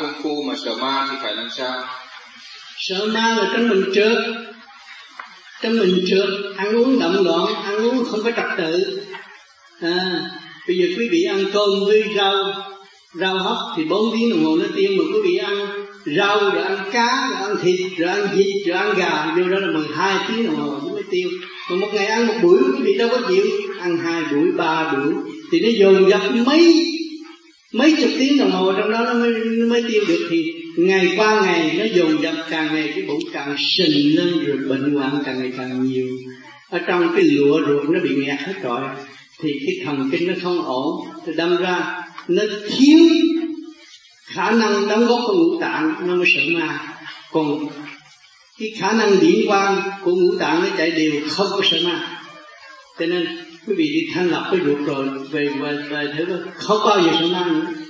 công phu mà sợ ma thì phải làm sao? Sợ ma là trong mình trượt trong mình trượt ăn uống động loạn ăn uống không có trật tự. À, bây giờ quý vị ăn cơm với rau rau hấp thì 4 tiếng đồng hồ nó tiêu mà quý vị ăn rau rồi ăn cá rồi ăn thịt rồi ăn vịt rồi ăn gà vô đó là 12 tiếng đồng hồ nó mới tiêu. Mà một ngày ăn một buổi quý vị đâu có chịu. Ăn hai buổi ba buổi thì nó dồn dập mấy mấy chục tiếng đồng hồ trong đó nó mới, nó mới tiêu được thì ngày qua ngày nó dồn dập càng ngày cái bụng càng sình lên rồi bệnh hoạn càng ngày càng nhiều. Ở trong cái lụa ruột nó bị nghẹt hết rồi thì cái thần kinh nó không ổn. Thì đâm ra nó thiếu khả năng đóng góp của ngũ tạng nó mới sợ ma. Còn cái khả năng điển quang của ngũ tạng nó chạy đều không có sợ ma. Cho nên quý vị đi thanh lập cái ruột rồi về về, về thử không bao giờ sợ ma nữa